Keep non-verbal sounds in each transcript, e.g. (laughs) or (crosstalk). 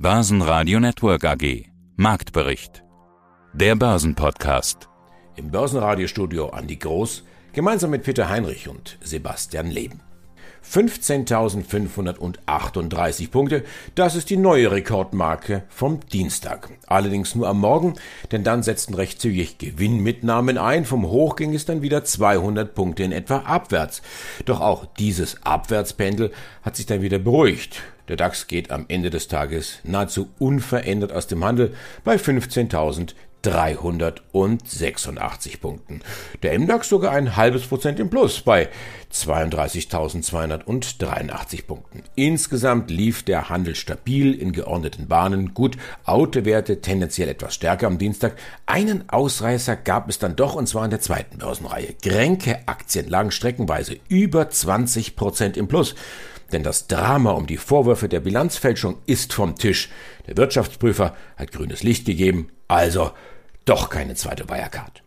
Börsenradio Network AG. Marktbericht. Der Börsenpodcast. Im Börsenradiostudio Andi Groß, gemeinsam mit Peter Heinrich und Sebastian Leben. 15.538 Punkte, das ist die neue Rekordmarke vom Dienstag. Allerdings nur am Morgen, denn dann setzten recht zügig Gewinnmitnahmen ein. Vom Hoch ging es dann wieder 200 Punkte in etwa abwärts. Doch auch dieses Abwärtspendel hat sich dann wieder beruhigt. Der DAX geht am Ende des Tages nahezu unverändert aus dem Handel bei 15.386 Punkten. Der MDAX sogar ein halbes Prozent im Plus bei 32.283 Punkten. Insgesamt lief der Handel stabil in geordneten Bahnen. Gut, Autowerte tendenziell etwas stärker am Dienstag. Einen Ausreißer gab es dann doch und zwar in der zweiten Börsenreihe. Gränke-Aktien lagen streckenweise über 20 Prozent im Plus. Denn das Drama um die Vorwürfe der Bilanzfälschung ist vom Tisch. Der Wirtschaftsprüfer hat grünes Licht gegeben, also doch keine zweite Wirecard.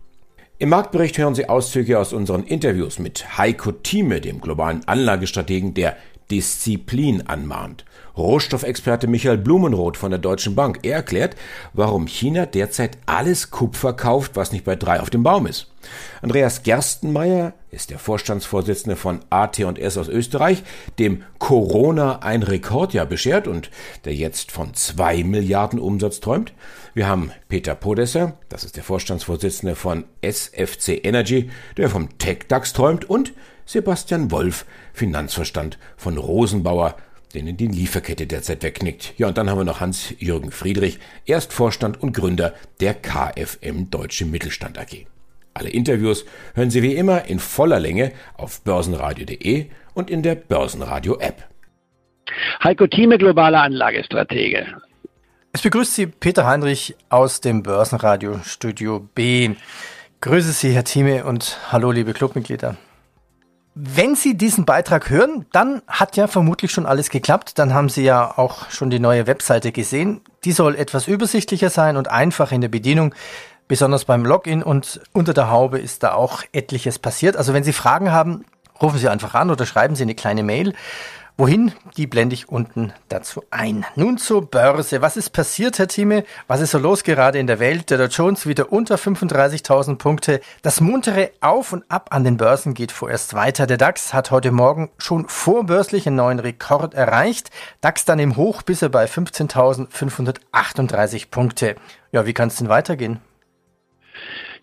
Im Marktbericht hören Sie Auszüge aus unseren Interviews mit Heiko Thieme, dem globalen Anlagestrategen, der Disziplin anmahnt. Rohstoffexperte Michael Blumenroth von der Deutschen Bank. Er erklärt, warum China derzeit alles Kupfer kauft, was nicht bei drei auf dem Baum ist. Andreas Gerstenmeier ist der Vorstandsvorsitzende von AT&S aus Österreich, dem Corona ein Rekordjahr beschert und der jetzt von zwei Milliarden Umsatz träumt. Wir haben Peter Podesser, das ist der Vorstandsvorsitzende von SFC Energy, der vom Tech-DAX träumt und Sebastian Wolf, Finanzverstand von Rosenbauer, denen die Lieferkette derzeit wegknickt. Ja, und dann haben wir noch Hans-Jürgen Friedrich, Erstvorstand und Gründer der KFM Deutsche Mittelstand AG. Alle Interviews hören Sie wie immer in voller Länge auf börsenradio.de und in der Börsenradio-App. Heiko Thieme, globaler Anlagestratege. Es begrüßt Sie Peter Heinrich aus dem Börsenradio Studio B. Grüße Sie, Herr Thieme, und hallo, liebe Clubmitglieder. Wenn Sie diesen Beitrag hören, dann hat ja vermutlich schon alles geklappt. Dann haben Sie ja auch schon die neue Webseite gesehen. Die soll etwas übersichtlicher sein und einfach in der Bedienung. Besonders beim Login und unter der Haube ist da auch etliches passiert. Also wenn Sie Fragen haben, rufen Sie einfach an oder schreiben Sie eine kleine Mail. Wohin? Die blende ich unten dazu ein. Nun zur Börse. Was ist passiert, Herr Thieme? Was ist so los gerade in der Welt? Der Dow Jones wieder unter 35.000 Punkte. Das muntere Auf und Ab an den Börsen geht vorerst weiter. Der DAX hat heute Morgen schon vorbörslich einen neuen Rekord erreicht. DAX dann im Hoch bis er bei 15.538 Punkte. Ja, wie kann es denn weitergehen?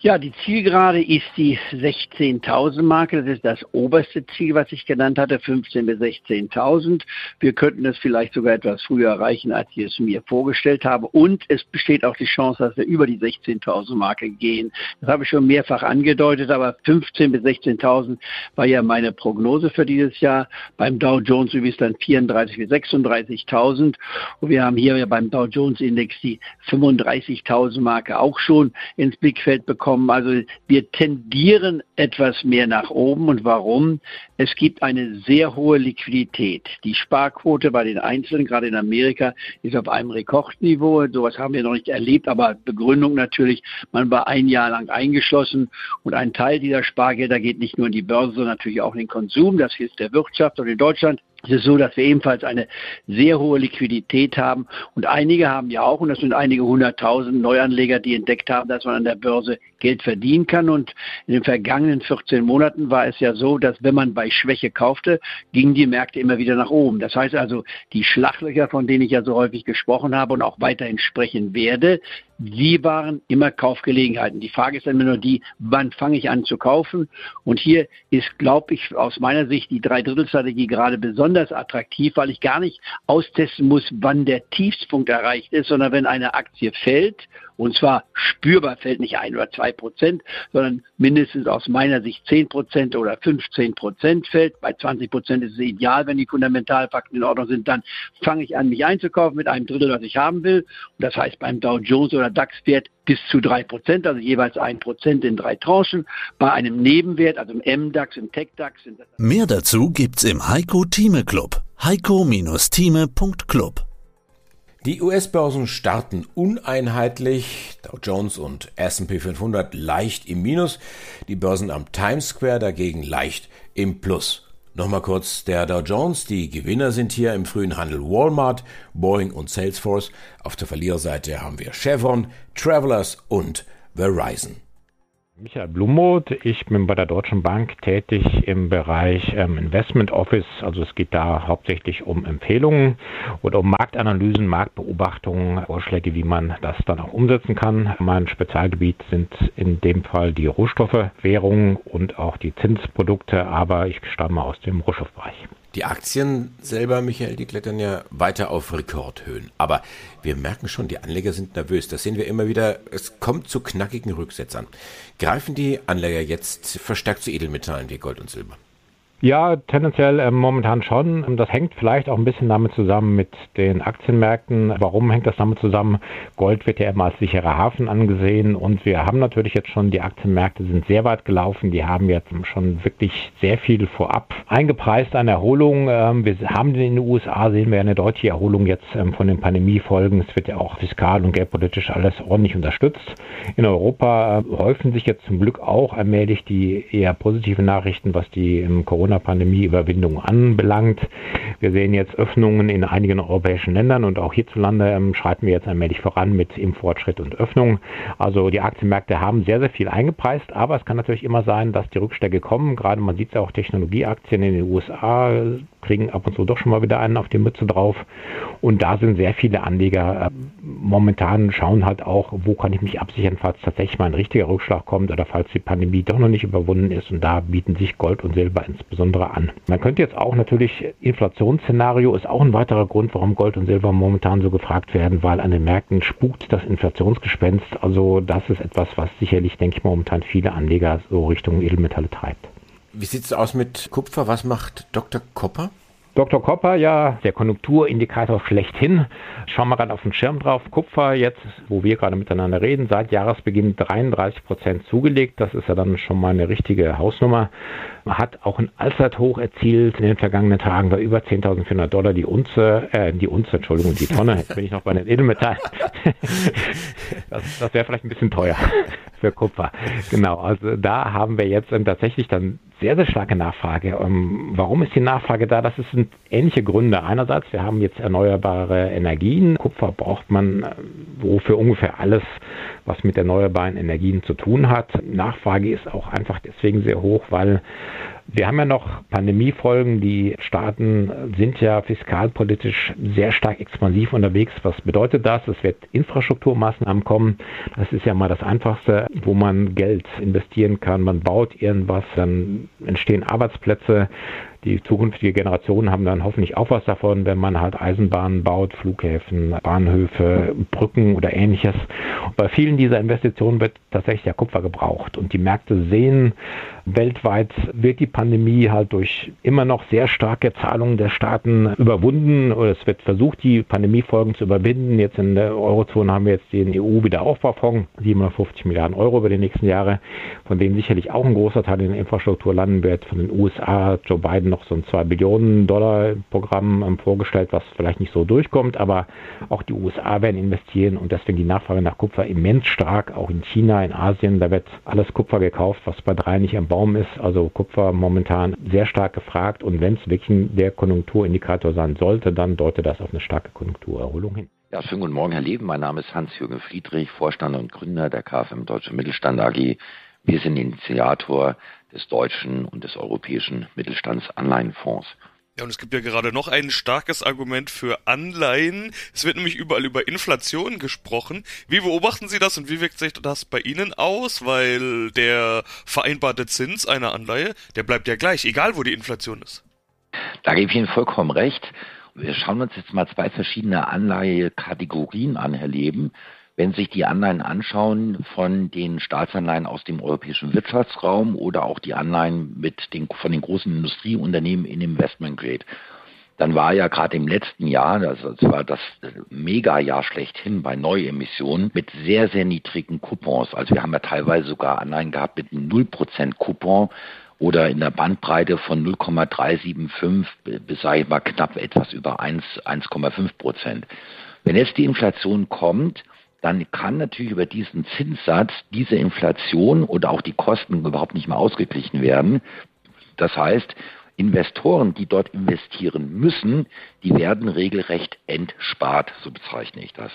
Ja, die Zielgerade ist die 16.000 Marke. Das ist das oberste Ziel, was ich genannt hatte, 15 bis 16.000. Wir könnten es vielleicht sogar etwas früher erreichen, als ich es mir vorgestellt habe. Und es besteht auch die Chance, dass wir über die 16.000 Marke gehen. Das habe ich schon mehrfach angedeutet, aber 15 bis 16.000 war ja meine Prognose für dieses Jahr. Beim Dow Jones übrigens dann 34 bis 36.000. Und wir haben hier ja beim Dow Jones Index die 35.000 Marke auch schon ins Blickfeld bekommen kommen. Also wir tendieren etwas mehr nach oben. Und warum? Es gibt eine sehr hohe Liquidität. Die Sparquote bei den Einzelnen, gerade in Amerika, ist auf einem Rekordniveau. Sowas haben wir noch nicht erlebt, aber Begründung natürlich, man war ein Jahr lang eingeschlossen und ein Teil dieser Spargelder geht nicht nur in die Börse, sondern natürlich auch in den Konsum. Das hilft der Wirtschaft und in Deutschland es ist so, dass wir ebenfalls eine sehr hohe Liquidität haben. Und einige haben ja auch, und das sind einige hunderttausend Neuanleger, die entdeckt haben, dass man an der Börse Geld verdienen kann. Und in den vergangenen 14 Monaten war es ja so, dass wenn man bei Schwäche kaufte, gingen die Märkte immer wieder nach oben. Das heißt also, die Schlachlöcher, von denen ich ja so häufig gesprochen habe und auch weiterhin sprechen werde, die waren immer Kaufgelegenheiten. Die Frage ist dann immer nur die, wann fange ich an zu kaufen? Und hier ist, glaube ich, aus meiner Sicht die Dreidrittelstrategie gerade besonders attraktiv, weil ich gar nicht austesten muss, wann der Tiefspunkt erreicht ist, sondern wenn eine Aktie fällt und zwar spürbar fällt nicht ein oder zwei Prozent, sondern mindestens aus meiner Sicht zehn Prozent oder 15 Prozent fällt. Bei 20 Prozent ist es ideal, wenn die Fundamentalfakten in Ordnung sind. Dann fange ich an, mich einzukaufen mit einem Drittel, was ich haben will. Und das heißt beim Dow Jones oder DAX-Wert bis zu drei Prozent, also jeweils ein Prozent in drei Tranchen. Bei einem Nebenwert, also im MDAX, im TechDAX. Mehr dazu gibt's im Heiko Thieme Club. heiko-thieme.club die US-Börsen starten uneinheitlich, Dow Jones und S&P 500 leicht im Minus, die Börsen am Times Square dagegen leicht im Plus. Nochmal kurz der Dow Jones. Die Gewinner sind hier im frühen Handel Walmart, Boeing und Salesforce. Auf der Verliererseite haben wir Chevron, Travelers und Verizon. Michael Blumoth, ich bin bei der Deutschen Bank tätig im Bereich ähm, Investment Office. Also es geht da hauptsächlich um Empfehlungen oder um Marktanalysen, Marktbeobachtungen, Vorschläge, wie man das dann auch umsetzen kann. Mein Spezialgebiet sind in dem Fall die Rohstoffe, Währungen und auch die Zinsprodukte, aber ich stamme aus dem Rohstoffbereich. Die Aktien selber, Michael, die klettern ja weiter auf Rekordhöhen. Aber wir merken schon, die Anleger sind nervös. Das sehen wir immer wieder. Es kommt zu knackigen Rücksetzern. Greifen die Anleger jetzt verstärkt zu Edelmetallen wie Gold und Silber? Ja, tendenziell äh, momentan schon. Das hängt vielleicht auch ein bisschen damit zusammen mit den Aktienmärkten. Warum hängt das damit zusammen? Gold wird ja immer als sicherer Hafen angesehen und wir haben natürlich jetzt schon, die Aktienmärkte sind sehr weit gelaufen. Die haben jetzt schon wirklich sehr viel vorab eingepreist an Erholung. Ähm, wir haben in den USA, sehen wir eine deutliche Erholung jetzt ähm, von den Pandemiefolgen. Es wird ja auch fiskal und geldpolitisch alles ordentlich unterstützt. In Europa äh, häufen sich jetzt zum Glück auch allmählich die eher positive Nachrichten, was die im Corona Corona-Pandemie-Überwindung anbelangt. Wir sehen jetzt Öffnungen in einigen europäischen Ländern und auch hierzulande ähm, schreiten wir jetzt allmählich voran mit Impffortschritt und Öffnung. Also die Aktienmärkte haben sehr, sehr viel eingepreist, aber es kann natürlich immer sein, dass die Rückstände kommen. Gerade man sieht es ja auch Technologieaktien in den USA kriegen ab und zu doch schon mal wieder einen auf die Mütze drauf. Und da sind sehr viele Anleger äh, momentan schauen halt auch, wo kann ich mich absichern, falls tatsächlich mal ein richtiger Rückschlag kommt oder falls die Pandemie doch noch nicht überwunden ist. Und da bieten sich Gold und Silber insbesondere an. Man könnte jetzt auch natürlich, Inflationsszenario ist auch ein weiterer Grund, warum Gold und Silber momentan so gefragt werden, weil an den Märkten spukt das Inflationsgespenst. Also das ist etwas, was sicherlich, denke ich, momentan viele Anleger so Richtung Edelmetalle treibt. Wie sieht es aus mit Kupfer? Was macht Dr. Kopper? Dr. Kopper, ja, der Konjunkturindikator schlechthin. Schauen wir gerade auf den Schirm drauf. Kupfer jetzt, wo wir gerade miteinander reden, seit Jahresbeginn 33 Prozent zugelegt. Das ist ja dann schon mal eine richtige Hausnummer. Hat auch ein Allzeithoch erzielt in den vergangenen Tagen bei über 10.400 Dollar die Unze, äh, die Unze, Entschuldigung, die Tonne. Jetzt bin ich noch bei den Edelmetallen. (laughs) das, das wäre vielleicht ein bisschen teuer für Kupfer. Genau, also da haben wir jetzt tatsächlich dann sehr, sehr starke Nachfrage. Ähm, warum ist die Nachfrage da? Das sind ähnliche Gründe. Einerseits, wir haben jetzt erneuerbare Energien. Kupfer braucht man äh, wofür ungefähr alles, was mit erneuerbaren Energien zu tun hat. Nachfrage ist auch einfach deswegen sehr hoch, weil wir haben ja noch Pandemiefolgen. Die Staaten sind ja fiskalpolitisch sehr stark expansiv unterwegs. Was bedeutet das? Es wird Infrastrukturmaßnahmen kommen. Das ist ja mal das Einfachste, wo man Geld investieren kann. Man baut irgendwas, dann entstehen Arbeitsplätze die zukünftige Generationen haben dann hoffentlich auch was davon, wenn man halt Eisenbahnen baut, Flughäfen, Bahnhöfe, Brücken oder ähnliches. Und bei vielen dieser Investitionen wird tatsächlich der Kupfer gebraucht. Und die Märkte sehen, weltweit wird die Pandemie halt durch immer noch sehr starke Zahlungen der Staaten überwunden oder es wird versucht, die Pandemiefolgen zu überwinden. Jetzt in der Eurozone haben wir jetzt den EU-Wiederaufbaufonds, 750 Milliarden Euro über die nächsten Jahre, von denen sicherlich auch ein großer Teil in der Infrastruktur landen wird. Von den USA, Joe Biden noch so ein 2 Billionen Dollar Programm ähm, vorgestellt, was vielleicht nicht so durchkommt, aber auch die USA werden investieren und deswegen die Nachfrage nach Kupfer immens stark, auch in China, in Asien, da wird alles Kupfer gekauft, was bei drei nicht am Baum ist, also Kupfer momentan sehr stark gefragt und wenn es wirklich der Konjunkturindikator sein sollte, dann deutet das auf eine starke Konjunkturerholung hin. Ja, schönen guten Morgen, Herr Leben. Mein Name ist Hans-Jürgen Friedrich, Vorstand und Gründer der KfM Deutsche Mittelstand AG. Wir sind Initiator des deutschen und des europäischen Mittelstandsanleihenfonds. Ja, und es gibt ja gerade noch ein starkes Argument für Anleihen. Es wird nämlich überall über Inflation gesprochen. Wie beobachten Sie das und wie wirkt sich das bei Ihnen aus? Weil der vereinbarte Zins einer Anleihe, der bleibt ja gleich, egal wo die Inflation ist. Da gebe ich Ihnen vollkommen recht. Wir schauen uns jetzt mal zwei verschiedene Anleihekategorien an, Herr Leben. Wenn sich die Anleihen anschauen von den Staatsanleihen aus dem europäischen Wirtschaftsraum oder auch die Anleihen mit den, von den großen Industrieunternehmen in Investment Grade, dann war ja gerade im letzten Jahr, also das war das Mega-Jahr schlechthin bei Neuemissionen, mit sehr, sehr niedrigen Coupons. Also wir haben ja teilweise sogar Anleihen gehabt mit einem 0% Coupon oder in der Bandbreite von 0,375 bis, sage ich mal, knapp etwas über 1, 1,5 Prozent. Wenn jetzt die Inflation kommt, dann kann natürlich über diesen Zinssatz diese Inflation oder auch die Kosten überhaupt nicht mehr ausgeglichen werden. Das heißt, Investoren, die dort investieren müssen, die werden regelrecht entspart, so bezeichne ich das.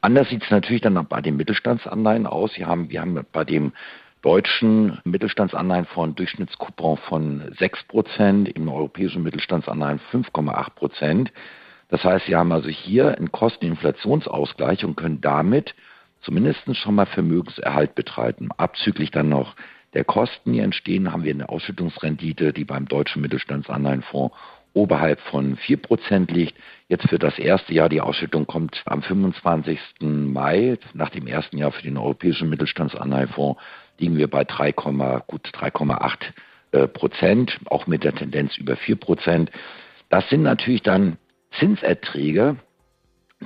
Anders sieht es natürlich dann bei den Mittelstandsanleihen aus. Wir haben, wir haben bei dem deutschen Mittelstandsanleihenfonds Durchschnittscoupon von 6%, im europäischen Mittelstandsanleihen 5,8%. Das heißt, Sie haben also hier einen Kosteninflationsausgleich und können damit zumindest schon mal Vermögenserhalt betreiben. Abzüglich dann noch der Kosten, die entstehen, haben wir eine Ausschüttungsrendite, die beim deutschen Mittelstandsanleihenfonds oberhalb von 4% liegt. Jetzt für das erste Jahr, die Ausschüttung kommt am 25. Mai, nach dem ersten Jahr für den europäischen Mittelstandsanleihenfonds, liegen wir bei 3, gut 3,8 äh, Prozent, auch mit der Tendenz über 4 Prozent. Das sind natürlich dann Zinserträge,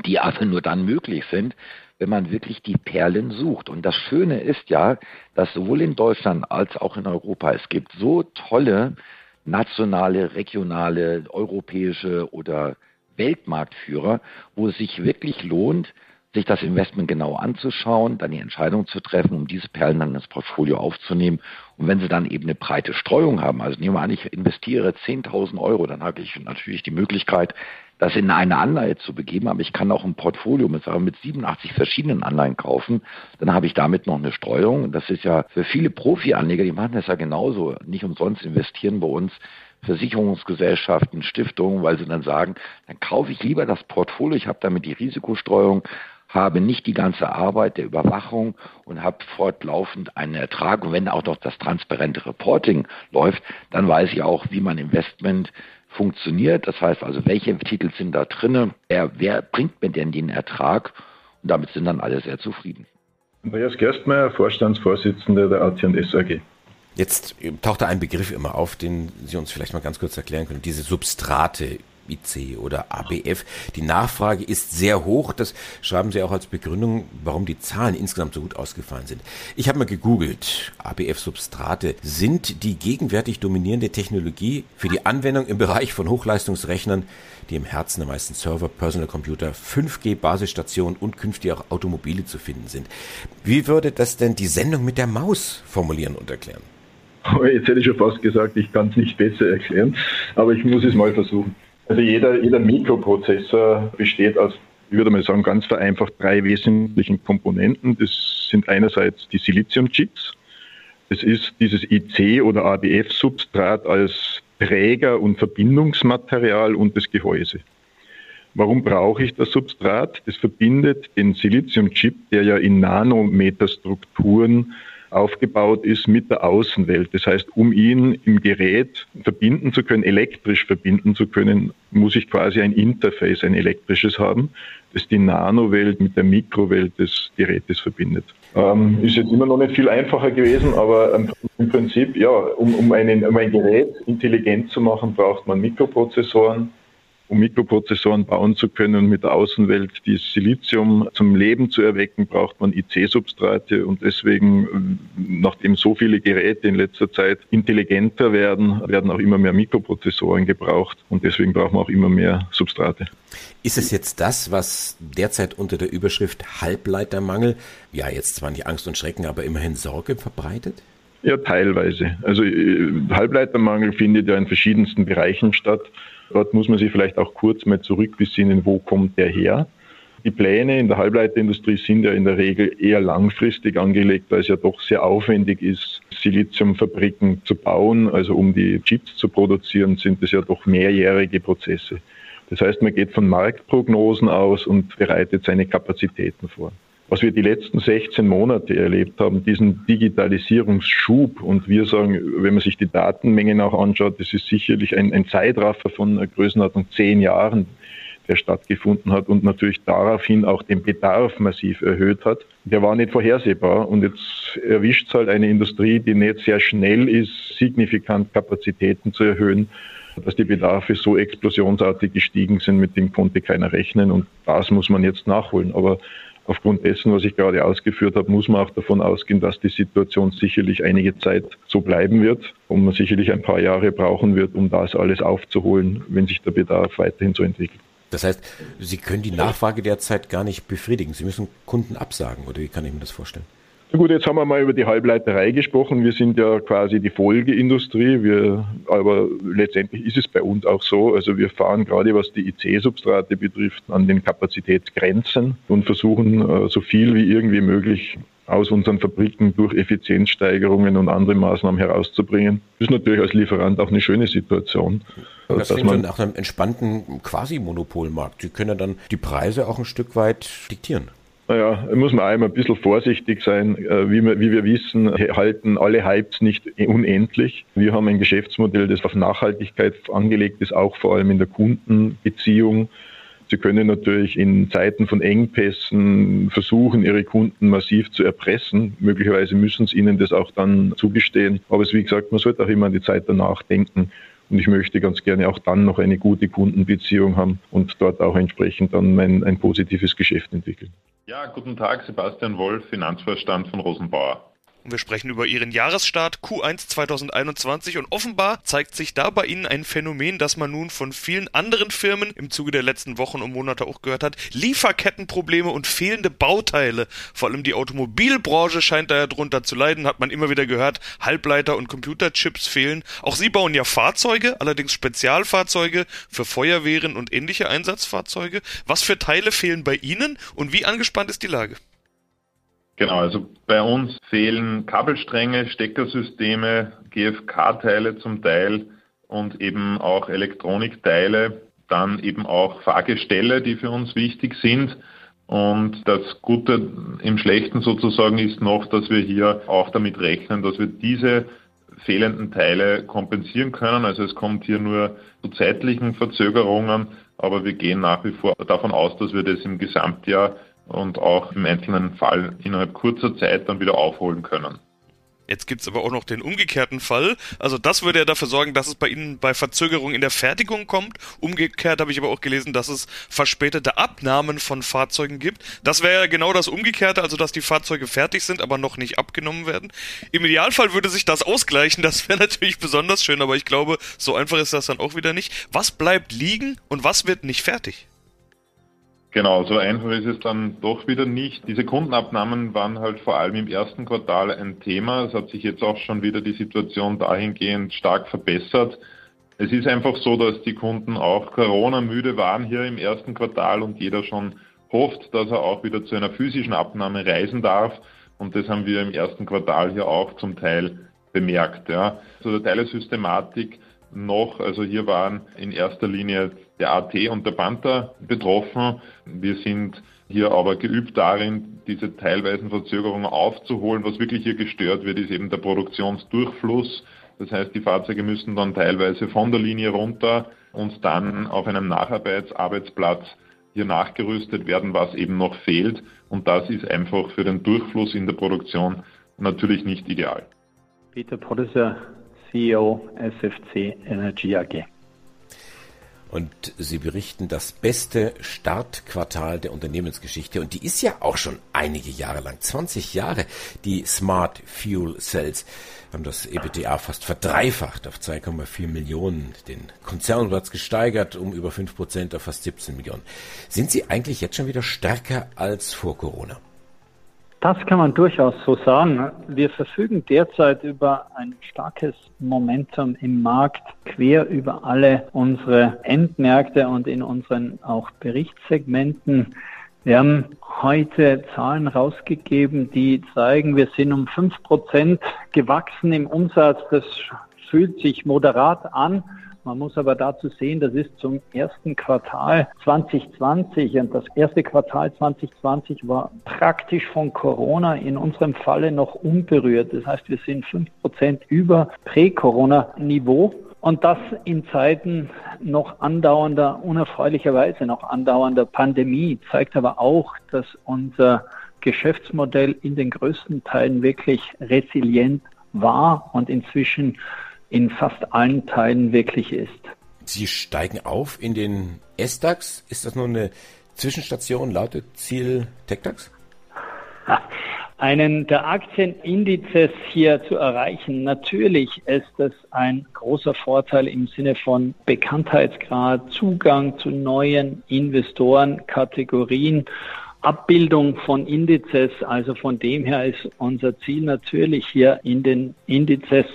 die aber nur dann möglich sind, wenn man wirklich die Perlen sucht. Und das Schöne ist ja, dass sowohl in Deutschland als auch in Europa es gibt so tolle nationale, regionale, europäische oder Weltmarktführer, wo es sich wirklich lohnt, sich das Investment genau anzuschauen, dann die Entscheidung zu treffen, um diese Perlen dann ins Portfolio aufzunehmen. Und wenn sie dann eben eine breite Streuung haben, also nehmen wir an, ich investiere 10.000 Euro, dann habe ich natürlich die Möglichkeit, das in eine Anleihe zu begeben, aber ich kann auch ein Portfolio mit, mit 87 verschiedenen Anleihen kaufen, dann habe ich damit noch eine Streuung. Das ist ja für viele Profi-Anleger, die machen das ja genauso, nicht umsonst investieren bei uns Versicherungsgesellschaften, Stiftungen, weil sie dann sagen, dann kaufe ich lieber das Portfolio, ich habe damit die Risikostreuung, habe nicht die ganze Arbeit der Überwachung und habe fortlaufend einen Ertrag. Und wenn auch noch das transparente Reporting läuft, dann weiß ich auch, wie mein Investment funktioniert. Das heißt also, welche Titel sind da drinne? Wer, wer bringt mir denn den Ertrag? Und damit sind dann alle sehr zufrieden. Andreas Gerstmeier, Vorstandsvorsitzender der AT&S AG. Jetzt taucht da ein Begriff immer auf, den Sie uns vielleicht mal ganz kurz erklären können. Diese Substrate. IC oder ABF. Die Nachfrage ist sehr hoch. Das schreiben Sie auch als Begründung, warum die Zahlen insgesamt so gut ausgefallen sind. Ich habe mal gegoogelt. ABF-Substrate sind die gegenwärtig dominierende Technologie für die Anwendung im Bereich von Hochleistungsrechnern, die im Herzen der meisten Server, Personal Computer, 5G-Basisstationen und künftig auch Automobile zu finden sind. Wie würde das denn die Sendung mit der Maus formulieren und erklären? Jetzt hätte ich schon fast gesagt, ich kann es nicht besser erklären, aber ich muss es mal versuchen. Also jeder, jeder Mikroprozessor besteht aus, ich würde mal sagen, ganz vereinfacht drei wesentlichen Komponenten. Das sind einerseits die Siliziumchips. Das ist dieses IC oder ABF-Substrat als Träger und Verbindungsmaterial und das Gehäuse. Warum brauche ich das Substrat? Das verbindet den Siliziumchip, der ja in Nanometerstrukturen aufgebaut ist mit der Außenwelt. Das heißt, um ihn im Gerät verbinden zu können, elektrisch verbinden zu können, muss ich quasi ein Interface, ein elektrisches haben, das die Nanowelt mit der Mikrowelt des Gerätes verbindet. Ähm, ist jetzt immer noch nicht viel einfacher gewesen, aber im Prinzip, ja, um, um, einen, um ein Gerät intelligent zu machen, braucht man Mikroprozessoren, um Mikroprozessoren bauen zu können und mit der Außenwelt die Silizium zum Leben zu erwecken, braucht man IC-Substrate und deswegen, nachdem so viele Geräte in letzter Zeit intelligenter werden, werden auch immer mehr Mikroprozessoren gebraucht und deswegen brauchen wir auch immer mehr Substrate. Ist es jetzt das, was derzeit unter der Überschrift Halbleitermangel, ja jetzt zwar nicht Angst und Schrecken, aber immerhin Sorge verbreitet? Ja, teilweise. Also äh, Halbleitermangel findet ja in verschiedensten Bereichen statt. Dort muss man sich vielleicht auch kurz mal zurückbesinnen, wo kommt der her? Die Pläne in der Halbleiterindustrie sind ja in der Regel eher langfristig angelegt, weil es ja doch sehr aufwendig ist, Siliziumfabriken zu bauen. Also um die Chips zu produzieren, sind es ja doch mehrjährige Prozesse. Das heißt, man geht von Marktprognosen aus und bereitet seine Kapazitäten vor was wir die letzten 16 Monate erlebt haben, diesen Digitalisierungsschub. Und wir sagen, wenn man sich die Datenmengen auch anschaut, das ist sicherlich ein, ein Zeitraffer von einer Größenordnung zehn Jahren, der stattgefunden hat und natürlich daraufhin auch den Bedarf massiv erhöht hat. Der war nicht vorhersehbar und jetzt erwischt es halt eine Industrie, die nicht sehr schnell ist, signifikant Kapazitäten zu erhöhen dass die Bedarfe so explosionsartig gestiegen sind, mit dem konnte keiner rechnen und das muss man jetzt nachholen. Aber Aufgrund dessen, was ich gerade ausgeführt habe, muss man auch davon ausgehen, dass die Situation sicherlich einige Zeit so bleiben wird und man sicherlich ein paar Jahre brauchen wird, um das alles aufzuholen, wenn sich der Bedarf weiterhin so entwickelt. Das heißt, Sie können die Nachfrage derzeit gar nicht befriedigen. Sie müssen Kunden absagen, oder wie kann ich mir das vorstellen? Na gut, jetzt haben wir mal über die Halbleiterei gesprochen. Wir sind ja quasi die Folgeindustrie. Wir, aber letztendlich ist es bei uns auch so. Also wir fahren gerade, was die IC-Substrate betrifft, an den Kapazitätsgrenzen und versuchen äh, so viel wie irgendwie möglich aus unseren Fabriken durch Effizienzsteigerungen und andere Maßnahmen herauszubringen. Das ist natürlich als Lieferant auch eine schöne Situation. Das klingt dann nach einem entspannten Quasi-Monopolmarkt. Sie können dann die Preise auch ein Stück weit diktieren. Naja, muss man einmal ein bisschen vorsichtig sein. Äh, wie wir, wissen, halten alle Hypes nicht unendlich. Wir haben ein Geschäftsmodell, das auf Nachhaltigkeit angelegt ist, auch vor allem in der Kundenbeziehung. Sie können natürlich in Zeiten von Engpässen versuchen, Ihre Kunden massiv zu erpressen. Möglicherweise müssen Sie ihnen das auch dann zugestehen. Aber es, wie gesagt, man sollte auch immer an die Zeit danach denken. Und ich möchte ganz gerne auch dann noch eine gute Kundenbeziehung haben und dort auch entsprechend dann mein, ein positives Geschäft entwickeln. Ja, guten Tag, Sebastian Wolf, Finanzvorstand von Rosenbauer. Und wir sprechen über Ihren Jahresstart Q1 2021 und offenbar zeigt sich da bei Ihnen ein Phänomen, das man nun von vielen anderen Firmen im Zuge der letzten Wochen und Monate auch gehört hat. Lieferkettenprobleme und fehlende Bauteile. Vor allem die Automobilbranche scheint da ja drunter zu leiden, hat man immer wieder gehört. Halbleiter und Computerchips fehlen. Auch Sie bauen ja Fahrzeuge, allerdings Spezialfahrzeuge für Feuerwehren und ähnliche Einsatzfahrzeuge. Was für Teile fehlen bei Ihnen und wie angespannt ist die Lage? Genau, also bei uns fehlen Kabelstränge, Steckersysteme, GFK-Teile zum Teil und eben auch Elektronikteile, dann eben auch Fahrgestelle, die für uns wichtig sind. Und das Gute im Schlechten sozusagen ist noch, dass wir hier auch damit rechnen, dass wir diese fehlenden Teile kompensieren können. Also es kommt hier nur zu zeitlichen Verzögerungen, aber wir gehen nach wie vor davon aus, dass wir das im Gesamtjahr und auch im einzelnen Fall innerhalb kurzer Zeit dann wieder aufholen können. Jetzt gibt's aber auch noch den umgekehrten Fall. Also das würde ja dafür sorgen, dass es bei Ihnen bei Verzögerung in der Fertigung kommt. Umgekehrt habe ich aber auch gelesen, dass es verspätete Abnahmen von Fahrzeugen gibt. Das wäre ja genau das Umgekehrte, also dass die Fahrzeuge fertig sind, aber noch nicht abgenommen werden. Im Idealfall würde sich das ausgleichen. Das wäre (laughs) natürlich besonders schön, aber ich glaube, so einfach ist das dann auch wieder nicht. Was bleibt liegen und was wird nicht fertig? Genau, so einfach ist es dann doch wieder nicht. Diese Kundenabnahmen waren halt vor allem im ersten Quartal ein Thema. Es hat sich jetzt auch schon wieder die Situation dahingehend stark verbessert. Es ist einfach so, dass die Kunden auch Corona-müde waren hier im ersten Quartal und jeder schon hofft, dass er auch wieder zu einer physischen Abnahme reisen darf. Und das haben wir im ersten Quartal hier auch zum Teil bemerkt. Ja. Also der Teilesystematik noch, also hier waren in erster Linie der AT und der Panther betroffen. Wir sind hier aber geübt darin, diese teilweisen Verzögerungen aufzuholen. Was wirklich hier gestört wird, ist eben der Produktionsdurchfluss. Das heißt, die Fahrzeuge müssen dann teilweise von der Linie runter und dann auf einem Nacharbeitsarbeitsplatz hier nachgerüstet werden, was eben noch fehlt. Und das ist einfach für den Durchfluss in der Produktion natürlich nicht ideal. Peter Producer, CEO SFC Energy AG. Und Sie berichten das beste Startquartal der Unternehmensgeschichte. Und die ist ja auch schon einige Jahre lang, 20 Jahre. Die Smart Fuel Cells haben das EBITDA fast verdreifacht auf 2,4 Millionen, den Konzernplatz gesteigert um über 5 Prozent auf fast 17 Millionen. Sind Sie eigentlich jetzt schon wieder stärker als vor Corona? Das kann man durchaus so sagen. Wir verfügen derzeit über ein starkes Momentum im Markt, quer über alle unsere Endmärkte und in unseren auch Berichtssegmenten. Wir haben heute Zahlen rausgegeben, die zeigen, wir sind um fünf Prozent gewachsen im Umsatz. Das fühlt sich moderat an. Man muss aber dazu sehen, das ist zum ersten Quartal 2020 und das erste Quartal 2020 war praktisch von Corona in unserem Falle noch unberührt. Das heißt, wir sind fünf Prozent über Prä-Corona-Niveau. Und das in Zeiten noch andauernder, unerfreulicherweise noch andauernder Pandemie zeigt aber auch, dass unser Geschäftsmodell in den größten Teilen wirklich resilient war und inzwischen in fast allen Teilen wirklich ist. Sie steigen auf in den S-DAX. Ist das nur eine Zwischenstation? Lautet Ziel TechDAX? (laughs) Einen der Aktienindizes hier zu erreichen, natürlich ist das ein großer Vorteil im Sinne von Bekanntheitsgrad, Zugang zu neuen Investorenkategorien Abbildung von Indizes. Also von dem her ist unser Ziel natürlich hier in den Indizes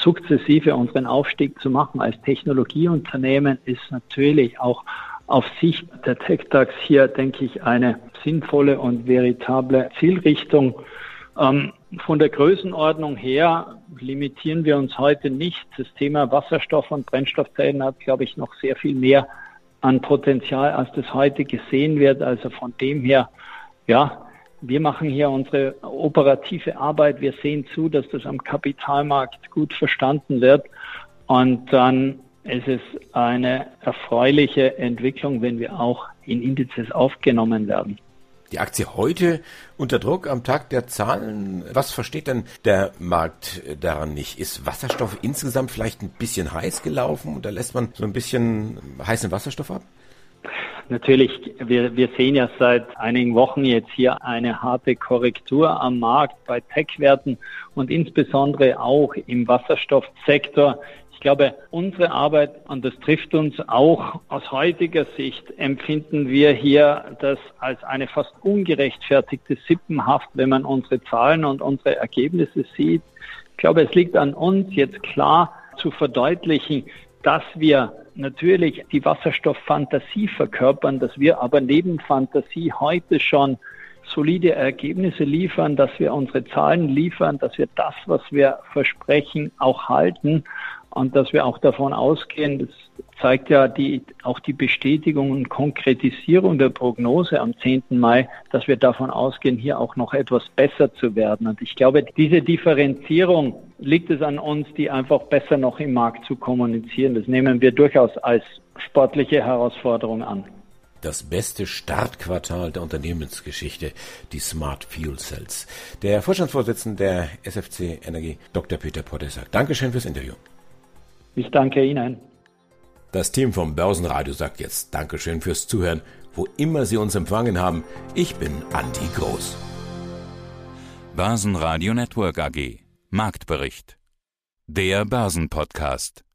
sukzessive unseren Aufstieg zu machen. Als Technologieunternehmen ist natürlich auch auf Sicht der TechDAX hier, denke ich, eine sinnvolle und veritable Zielrichtung. Ähm, von der Größenordnung her limitieren wir uns heute nicht. Das Thema Wasserstoff und Brennstoffzellen hat, glaube ich, noch sehr viel mehr an Potenzial, als das heute gesehen wird. Also von dem her, ja, wir machen hier unsere operative Arbeit. Wir sehen zu, dass das am Kapitalmarkt gut verstanden wird. Und dann ist es eine erfreuliche Entwicklung, wenn wir auch in Indizes aufgenommen werden. Die Aktie heute unter Druck am Tag der Zahlen. Was versteht denn der Markt daran nicht? Ist Wasserstoff insgesamt vielleicht ein bisschen heiß gelaufen und da lässt man so ein bisschen heißen Wasserstoff ab? Natürlich, wir, wir sehen ja seit einigen Wochen jetzt hier eine harte Korrektur am Markt bei Tech-Werten und insbesondere auch im Wasserstoffsektor. Ich glaube, unsere Arbeit, und das trifft uns auch aus heutiger Sicht, empfinden wir hier das als eine fast ungerechtfertigte Sippenhaft, wenn man unsere Zahlen und unsere Ergebnisse sieht. Ich glaube, es liegt an uns, jetzt klar zu verdeutlichen, dass wir natürlich die Wasserstofffantasie verkörpern, dass wir aber neben Fantasie heute schon solide Ergebnisse liefern, dass wir unsere Zahlen liefern, dass wir das, was wir versprechen, auch halten und dass wir auch davon ausgehen, das zeigt ja die, auch die Bestätigung und Konkretisierung der Prognose am 10. Mai, dass wir davon ausgehen, hier auch noch etwas besser zu werden. Und ich glaube, diese Differenzierung liegt es an uns, die einfach besser noch im Markt zu kommunizieren. Das nehmen wir durchaus als sportliche Herausforderung an das beste Startquartal der Unternehmensgeschichte, die Smart Fuel Cells. Der Vorstandsvorsitzende der SFC Energie, Dr. Peter Potter, sagt Dankeschön fürs Interview. Ich danke Ihnen. Das Team vom Börsenradio sagt jetzt Dankeschön fürs Zuhören, wo immer Sie uns empfangen haben. Ich bin Andi Groß. Börsenradio Network AG. Marktbericht. Der Börsenpodcast.